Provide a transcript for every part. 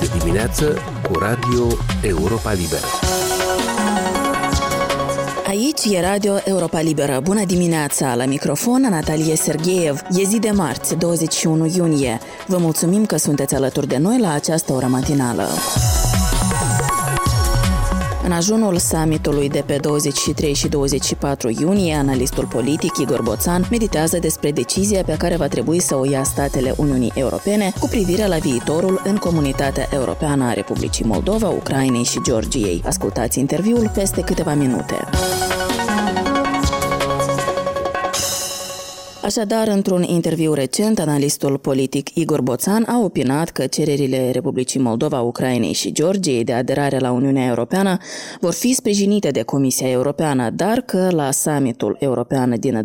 Este dimineață cu Radio Europa Liberă. Aici e Radio Europa Liberă. Bună dimineața! La microfon, Natalie Sergeev. E zi de marți, 21 iunie. Vă mulțumim că sunteți alături de noi la această oră matinală. În ajunul summitului de pe 23 și 24 iunie, analistul politic Igor Boțan meditează despre decizia pe care va trebui să o ia statele Uniunii Europene cu privire la viitorul în comunitatea europeană a Republicii Moldova, Ucrainei și Georgiei. Ascultați interviul peste câteva minute. Așadar, într-un interviu recent, analistul politic Igor Boțan a opinat că cererile Republicii Moldova, Ucrainei și Georgiei de aderare la Uniunea Europeană vor fi sprijinite de Comisia Europeană, dar că la summitul european din 23-24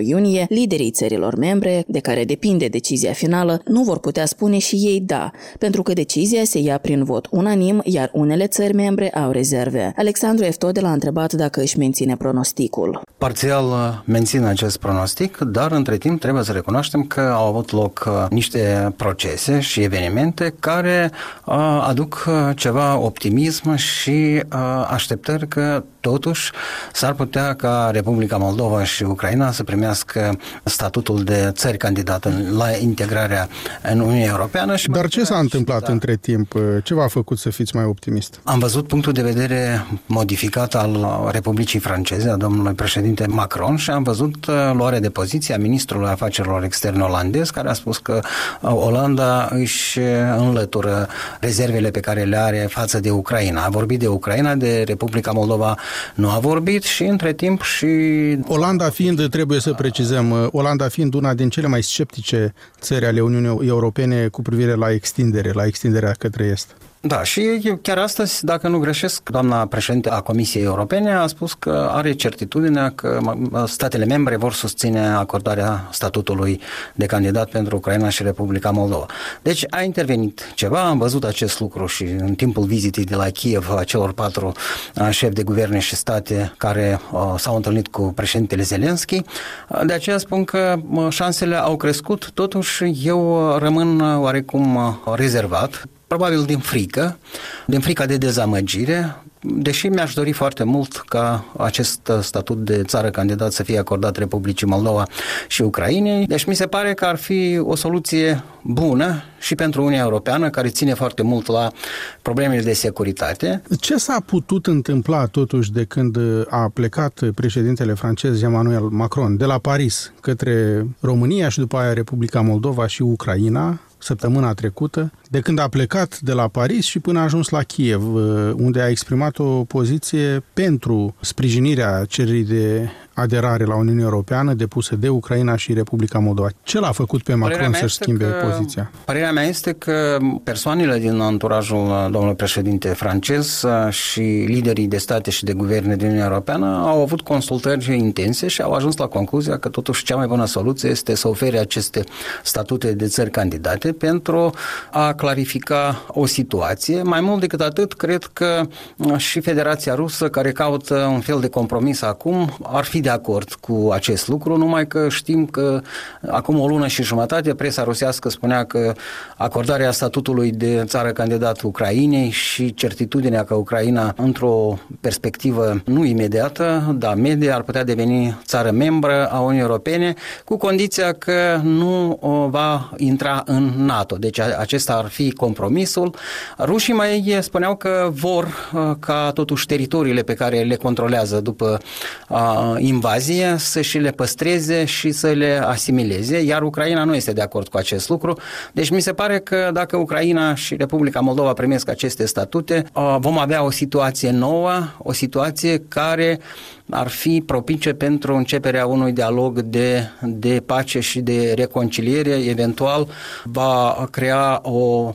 iunie, liderii țărilor membre, de care depinde decizia finală, nu vor putea spune și ei da, pentru că decizia se ia prin vot unanim, iar unele țări membre au rezerve. Alexandru Eftodel a întrebat dacă își menține pronosticul. Parțial mențin acest pronostic diagnostic, dar între timp trebuie să recunoaștem că au avut loc uh, niște procese și evenimente care uh, aduc uh, ceva optimism și așteptări că totuși s-ar putea ca Republica Moldova și Ucraina să primească statutul de țări candidată la integrarea în Uniunea Europeană. Și Dar ce s-a întâmplat da. între timp? Ce v-a făcut să fiți mai optimist? Am văzut punctul de vedere modificat al Republicii Franceze, a domnului președinte Macron și am văzut luarea luare de poziție a ministrului afacerilor externe olandez, care a spus că uh, Olanda își uh, înlătură rezervele pe care le are față de Ucraina. A vorbit de Ucraina, de Republica Moldova nu a vorbit și între timp și... Olanda fiind, trebuie să precizăm, uh, Olanda fiind una din cele mai sceptice țări ale Uniunii Europene cu privire la extindere, la extinderea către Est. Da, și chiar astăzi, dacă nu greșesc, doamna președinte a Comisiei Europene a spus că are certitudinea că statele membre vor susține acordarea statutului de candidat pentru Ucraina și Republica Moldova. Deci a intervenit ceva, am văzut acest lucru și în timpul vizitei de la Kiev a celor patru șefi de guverne și state care s-au întâlnit cu președintele Zelenski. De aceea spun că șansele au crescut, totuși eu rămân oarecum rezervat probabil din frică, din frica de dezamăgire, deși mi-aș dori foarte mult ca acest statut de țară candidat să fie acordat Republicii Moldova și Ucrainei, deci mi se pare că ar fi o soluție bună și pentru Uniunea Europeană, care ține foarte mult la problemele de securitate. Ce s-a putut întâmpla totuși de când a plecat președintele francez Emmanuel Macron de la Paris către România și după aia Republica Moldova și Ucraina, săptămâna trecută, de când a plecat de la Paris și până a ajuns la Kiev, uh, unde a exprimat o poziție pentru sprijinirea cererii de aderare la Uniunea Europeană depusă de Ucraina și Republica Moldova. Ce l-a făcut pe Macron să-și schimbe că, poziția? Părerea mea este că persoanele din anturajul domnului președinte francez uh, și liderii de state și de guverne din Uniunea Europeană au avut consultări intense și au ajuns la concluzia că totuși cea mai bună soluție este să ofere aceste statute de țări candidate pentru a clarifica o situație. Mai mult decât atât, cred că uh, și Federația Rusă, care caută un fel de compromis acum, ar fi de acord cu acest lucru, numai că știm că acum o lună și jumătate presa rusească spunea că acordarea statutului de țară candidat Ucrainei și certitudinea că Ucraina într-o perspectivă nu imediată, dar medie, ar putea deveni țară membră a Uniunii Europene cu condiția că nu va intra în NATO. Deci acesta ar fi compromisul. Rușii mai spuneau că vor ca totuși teritoriile pe care le controlează după uh, invazie să și le păstreze și să le asimileze, iar Ucraina nu este de acord cu acest lucru. Deci mi se pare că dacă Ucraina și Republica Moldova primesc aceste statute, uh, vom avea o situație nouă, o situație care ar fi propice pentru începerea unui dialog de, de pace și de reconciliere, eventual va crea o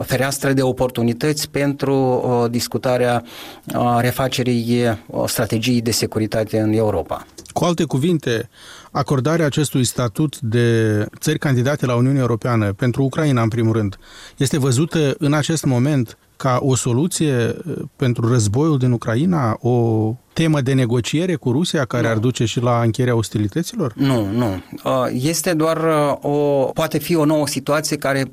fereastră de oportunități pentru uh, discutarea uh, refacerii strategiei de securitate în Europa. Cu alte cuvinte, acordarea acestui statut de țări candidate la Uniunea Europeană pentru Ucraina, în primul rând, este văzută în acest moment ca o soluție uh, pentru războiul din Ucraina, o temă de negociere cu Rusia care nu. ar duce și la încheierea ostilităților? Nu, nu. Uh, este doar uh, o, poate fi o nouă situație care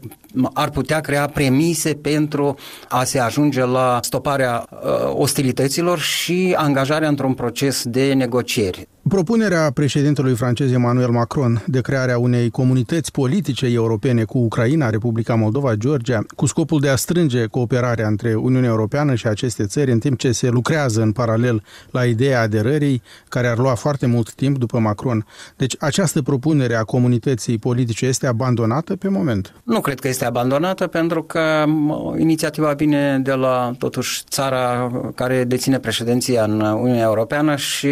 ar putea crea premise pentru a se ajunge la stoparea ostilităților și angajarea într-un proces de negocieri. Propunerea președintelui francez Emmanuel Macron de crearea unei comunități politice europene cu Ucraina, Republica Moldova, Georgia, cu scopul de a strânge cooperarea între Uniunea Europeană și aceste țări, în timp ce se lucrează în paralel la ideea aderării, care ar lua foarte mult timp după Macron. Deci această propunere a comunității politice este abandonată pe moment? Nu cred că este abandonată, pentru că inițiativa vine de la, totuși, țara care deține președinția în Uniunea Europeană și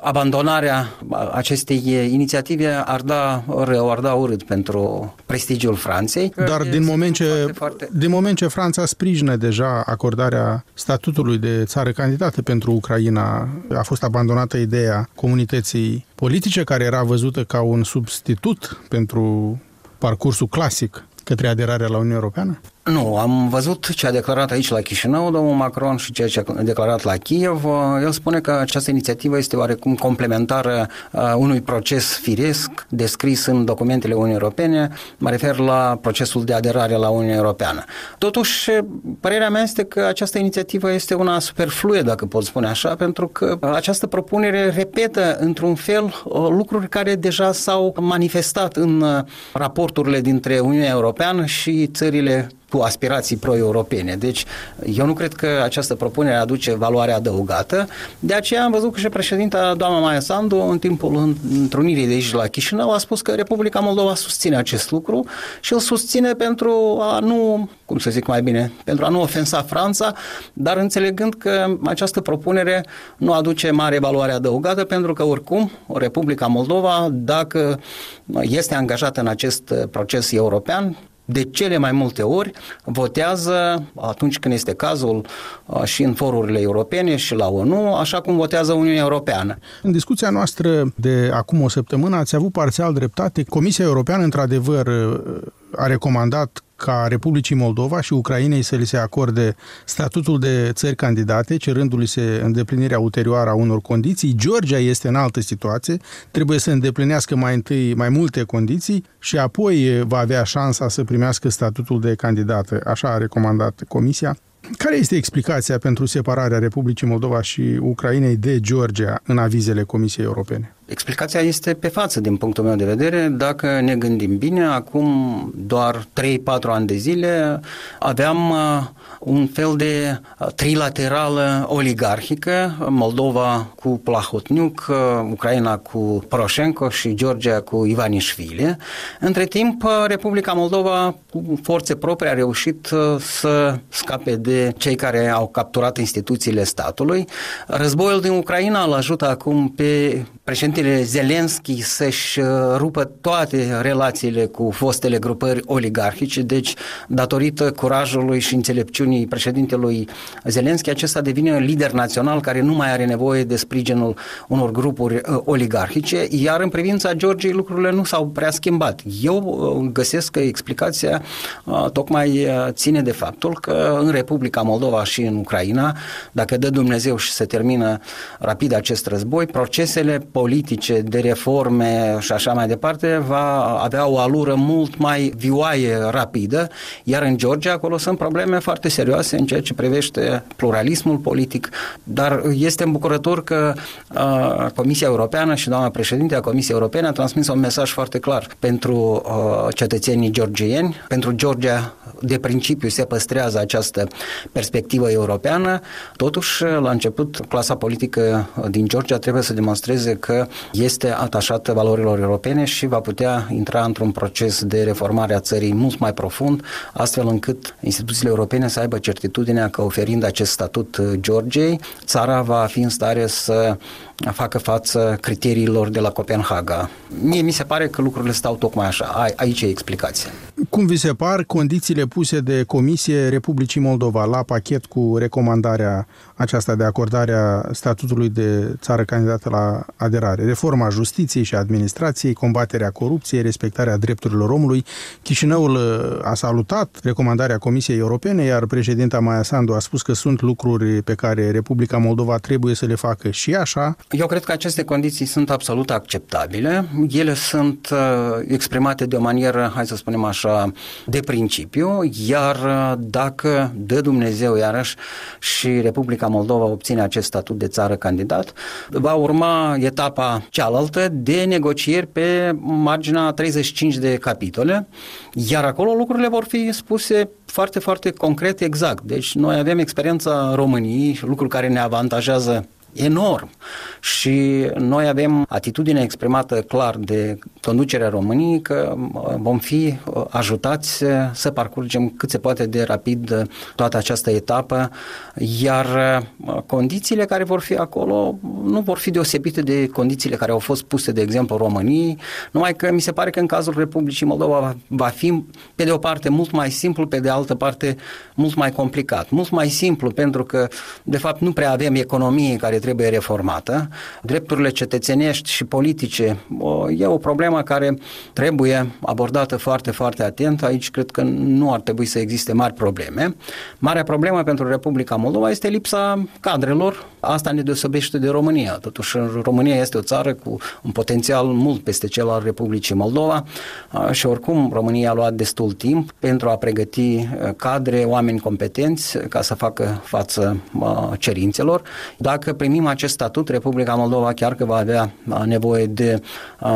abandonarea Abandonarea acestei inițiative ar da rău, ar da urât pentru prestigiul Franței. Dar din moment, ce, foarte, foarte... din moment ce Franța sprijină deja acordarea statutului de țară candidată pentru Ucraina, a fost abandonată ideea comunității politice care era văzută ca un substitut pentru parcursul clasic către aderarea la Uniunea Europeană? Nu, am văzut ce a declarat aici la Chișinău domnul Macron și ceea ce a declarat la Kiev. El spune că această inițiativă este oarecum complementară uh, unui proces firesc descris în documentele Uniunii Europene. Mă refer la procesul de aderare la Uniunea Europeană. Totuși, părerea mea este că această inițiativă este una superfluă, dacă pot spune așa, pentru că această propunere repetă într-un fel uh, lucruri care deja s-au manifestat în uh, raporturile dintre Uniunea Europeană și țările cu aspirații pro-europene. Deci eu nu cred că această propunere aduce valoare adăugată. De aceea am văzut că și președinta doamna Maia Sandu în timpul întrunirii de aici la Chișinău a spus că Republica Moldova susține acest lucru și îl susține pentru a nu, cum să zic mai bine, pentru a nu ofensa Franța, dar înțelegând că această propunere nu aduce mare valoare adăugată pentru că oricum Republica Moldova, dacă este angajată în acest proces european, de cele mai multe ori votează atunci când este cazul și în forurile europene și la ONU, așa cum votează Uniunea Europeană. În discuția noastră de acum o săptămână ați avut parțial dreptate. Comisia Europeană, într-adevăr, a recomandat ca Republicii Moldova și Ucrainei să li se acorde statutul de țări candidate, cerându-li se îndeplinirea ulterioară a unor condiții. Georgia este în altă situație, trebuie să îndeplinească mai întâi mai multe condiții și apoi va avea șansa să primească statutul de candidată. Așa a recomandat Comisia. Care este explicația pentru separarea Republicii Moldova și Ucrainei de Georgia în avizele Comisiei Europene? Explicația este pe față din punctul meu de vedere. Dacă ne gândim bine, acum doar 3-4 ani de zile aveam uh, un fel de uh, trilaterală oligarhică, Moldova cu Plahotniuc, uh, Ucraina cu Poroshenko și Georgia cu Ivanișvili. Între timp, Republica Moldova cu forțe proprii a reușit să scape de cei care au capturat instituțiile statului. Războiul din Ucraina îl ajută acum pe președintele Zelenski să-și uh, rupă toate relațiile cu fostele grupări oligarhice, deci datorită curajului și înțelepciunii președintelui Zelenski, acesta devine un lider național care nu mai are nevoie de sprijinul unor grupuri uh, oligarhice, iar în privința Georgiei lucrurile nu s-au prea schimbat. Eu uh, găsesc că explicația tocmai ține de faptul că în Republica Moldova și în Ucraina, dacă dă Dumnezeu și se termină rapid acest război, procesele politice, de reforme și așa mai departe, va avea o alură mult mai vioaie, rapidă, iar în Georgia acolo sunt probleme foarte serioase în ceea ce privește pluralismul politic, dar este îmbucurător că uh, Comisia Europeană și doamna președinte a Comisiei Europene a transmis un mesaj foarte clar pentru uh, cetățenii georgieni, pentru Georgia de principiu se păstrează această perspectivă europeană, totuși la început clasa politică din Georgia trebuie să demonstreze că este atașată valorilor europene și va putea intra într-un proces de reformare a țării mult mai profund, astfel încât instituțiile europene să aibă certitudinea că oferind acest statut Georgiei, țara va fi în stare să facă față criteriilor de la Copenhaga. Mie mi se pare că lucrurile stau tocmai așa. Aici e explicația. Cum vi se par condițiile puse de Comisie Republicii Moldova la pachet cu recomandarea aceasta de acordarea statutului de țară candidată la aderare. Reforma justiției și administrației, combaterea corupției, respectarea drepturilor omului. Chișinăul uh, a salutat recomandarea Comisiei Europene, iar președinta Maia Sandu a spus că sunt lucruri pe care Republica Moldova trebuie să le facă și așa. Eu cred că aceste condiții sunt absolut acceptabile. Ele sunt uh, exprimate de o manieră, hai să spunem așa, de principiu, iar uh, dacă dă Dumnezeu iarăși și Republica Moldova obține acest statut de țară candidat, va urma etapa cealaltă de negocieri pe marginea 35 de capitole, iar acolo lucrurile vor fi spuse foarte, foarte concret, exact. Deci noi avem experiența României, lucruri care ne avantajează enorm. Și noi avem atitudine exprimată clar de conducerea României că uh, vom fi uh, ajutați să parcurgem cât se poate de rapid uh, toată această etapă, iar condițiile care vor fi acolo nu vor fi deosebite de condițiile care au fost puse, de exemplu, României, numai că mi se pare că în cazul Republicii Moldova va fi, pe de o parte, mult mai simplu, pe de altă parte, mult mai complicat. Mult mai simplu pentru că, de fapt, nu prea avem economie care trebuie reformată. Drepturile cetățenești și politice e o problemă care trebuie abordată foarte, foarte atent. Aici cred că nu ar trebui să existe mari probleme. Marea problemă pentru Republica Moldova este lipsa cadrelor. Asta ne deosebește de România. Totuși, România este o țară cu un potențial mult peste cel al Republicii Moldova și oricum România a luat destul timp pentru a pregăti cadre, oameni competenți ca să facă față cerințelor. Dacă primim primim acest statut, Republica Moldova chiar că va avea nevoie de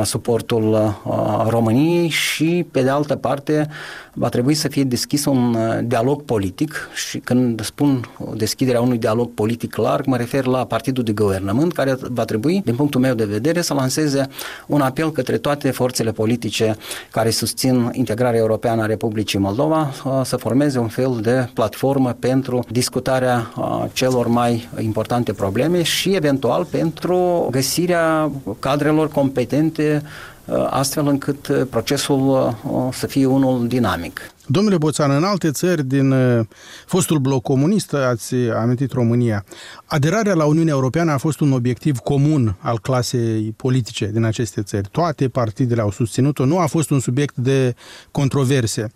suportul României și, pe de altă parte, va trebui să fie deschis un dialog politic și când spun deschiderea unui dialog politic larg, mă refer la partidul de guvernământ care va trebui, din punctul meu de vedere, să lanseze un apel către toate forțele politice care susțin integrarea europeană a Republicii Moldova să formeze un fel de platformă pentru discutarea celor mai importante probleme și eventual pentru găsirea cadrelor competente uh, astfel încât uh, procesul uh, să fie unul dinamic. Domnule Boțan, în alte țări din uh, fostul bloc comunist, ați amintit România, aderarea la Uniunea Europeană a fost un obiectiv comun al clasei politice din aceste țări. Toate partidele au susținut-o, nu a fost un subiect de controverse.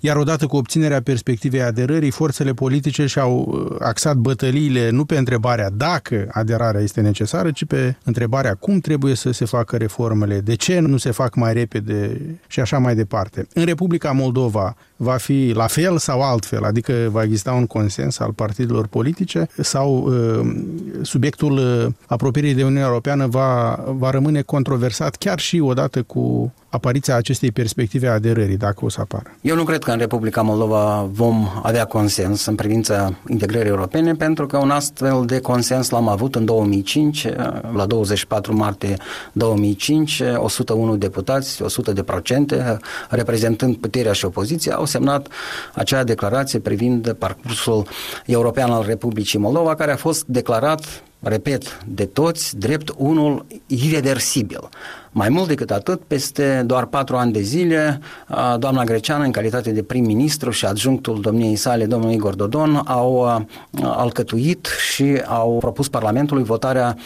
Iar odată cu obținerea perspectivei aderării, forțele politice și-au uh, axat bătăliile nu pe întrebarea dacă aderarea este necesară, ci pe întrebarea cum trebuie să se facă reformele, de ce nu se fac mai repede și așa mai departe. În Republica Moldova, va fi la fel sau altfel, adică va exista un consens al partidelor politice sau uh, subiectul uh, apropierii de Uniunea Europeană va, va rămâne controversat chiar și odată cu apariția acestei perspective a aderării, dacă o să apară. Eu nu cred că în Republica Moldova vom avea consens în privința integrării europene, pentru că un astfel de consens l-am avut în 2005, la 24 martie 2005, 101 deputați, 100 de procente, reprezentând puterea și opoziția, au semnat acea declarație privind parcursul european al Republicii Moldova, care a fost declarat repet, de toți, drept unul irreversibil. Mai mult decât atât, peste doar patru ani de zile, doamna Greceană, în calitate de prim-ministru și adjunctul domniei sale, domnul Igor Dodon, au alcătuit și au propus Parlamentului votarea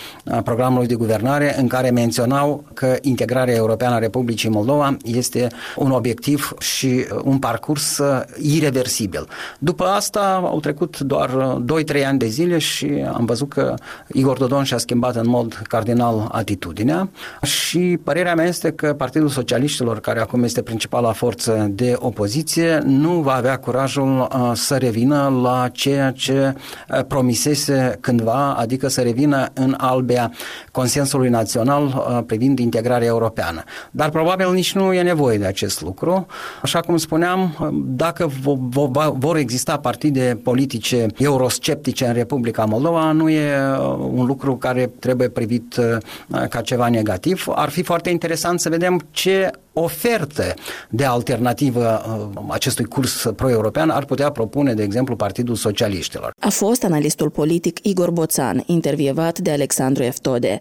programului de guvernare în care menționau că integrarea europeană a Republicii Moldova este un obiectiv și un parcurs irreversibil. După asta au trecut doar 2-3 ani de zile și am văzut că Igor Dodon și-a schimbat în mod cardinal atitudinea și părerea mea este că Partidul Socialiștilor, care acum este principala forță de opoziție, nu va avea curajul uh, să revină la ceea ce uh, promisese cândva, adică să revină în albea consensului național uh, privind integrarea europeană. Dar probabil nici nu e nevoie de acest lucru. Așa cum spuneam, dacă vor exista partide politice eurosceptice în Republica Moldova, nu e un lucru care trebuie privit ca ceva negativ. Ar fi foarte interesant să vedem ce ofertă de alternativă uh, acestui curs pro-european ar putea propune, de exemplu, Partidul Socialiștilor. A fost analistul politic Igor Boțan, intervievat de Alexandru Eftode.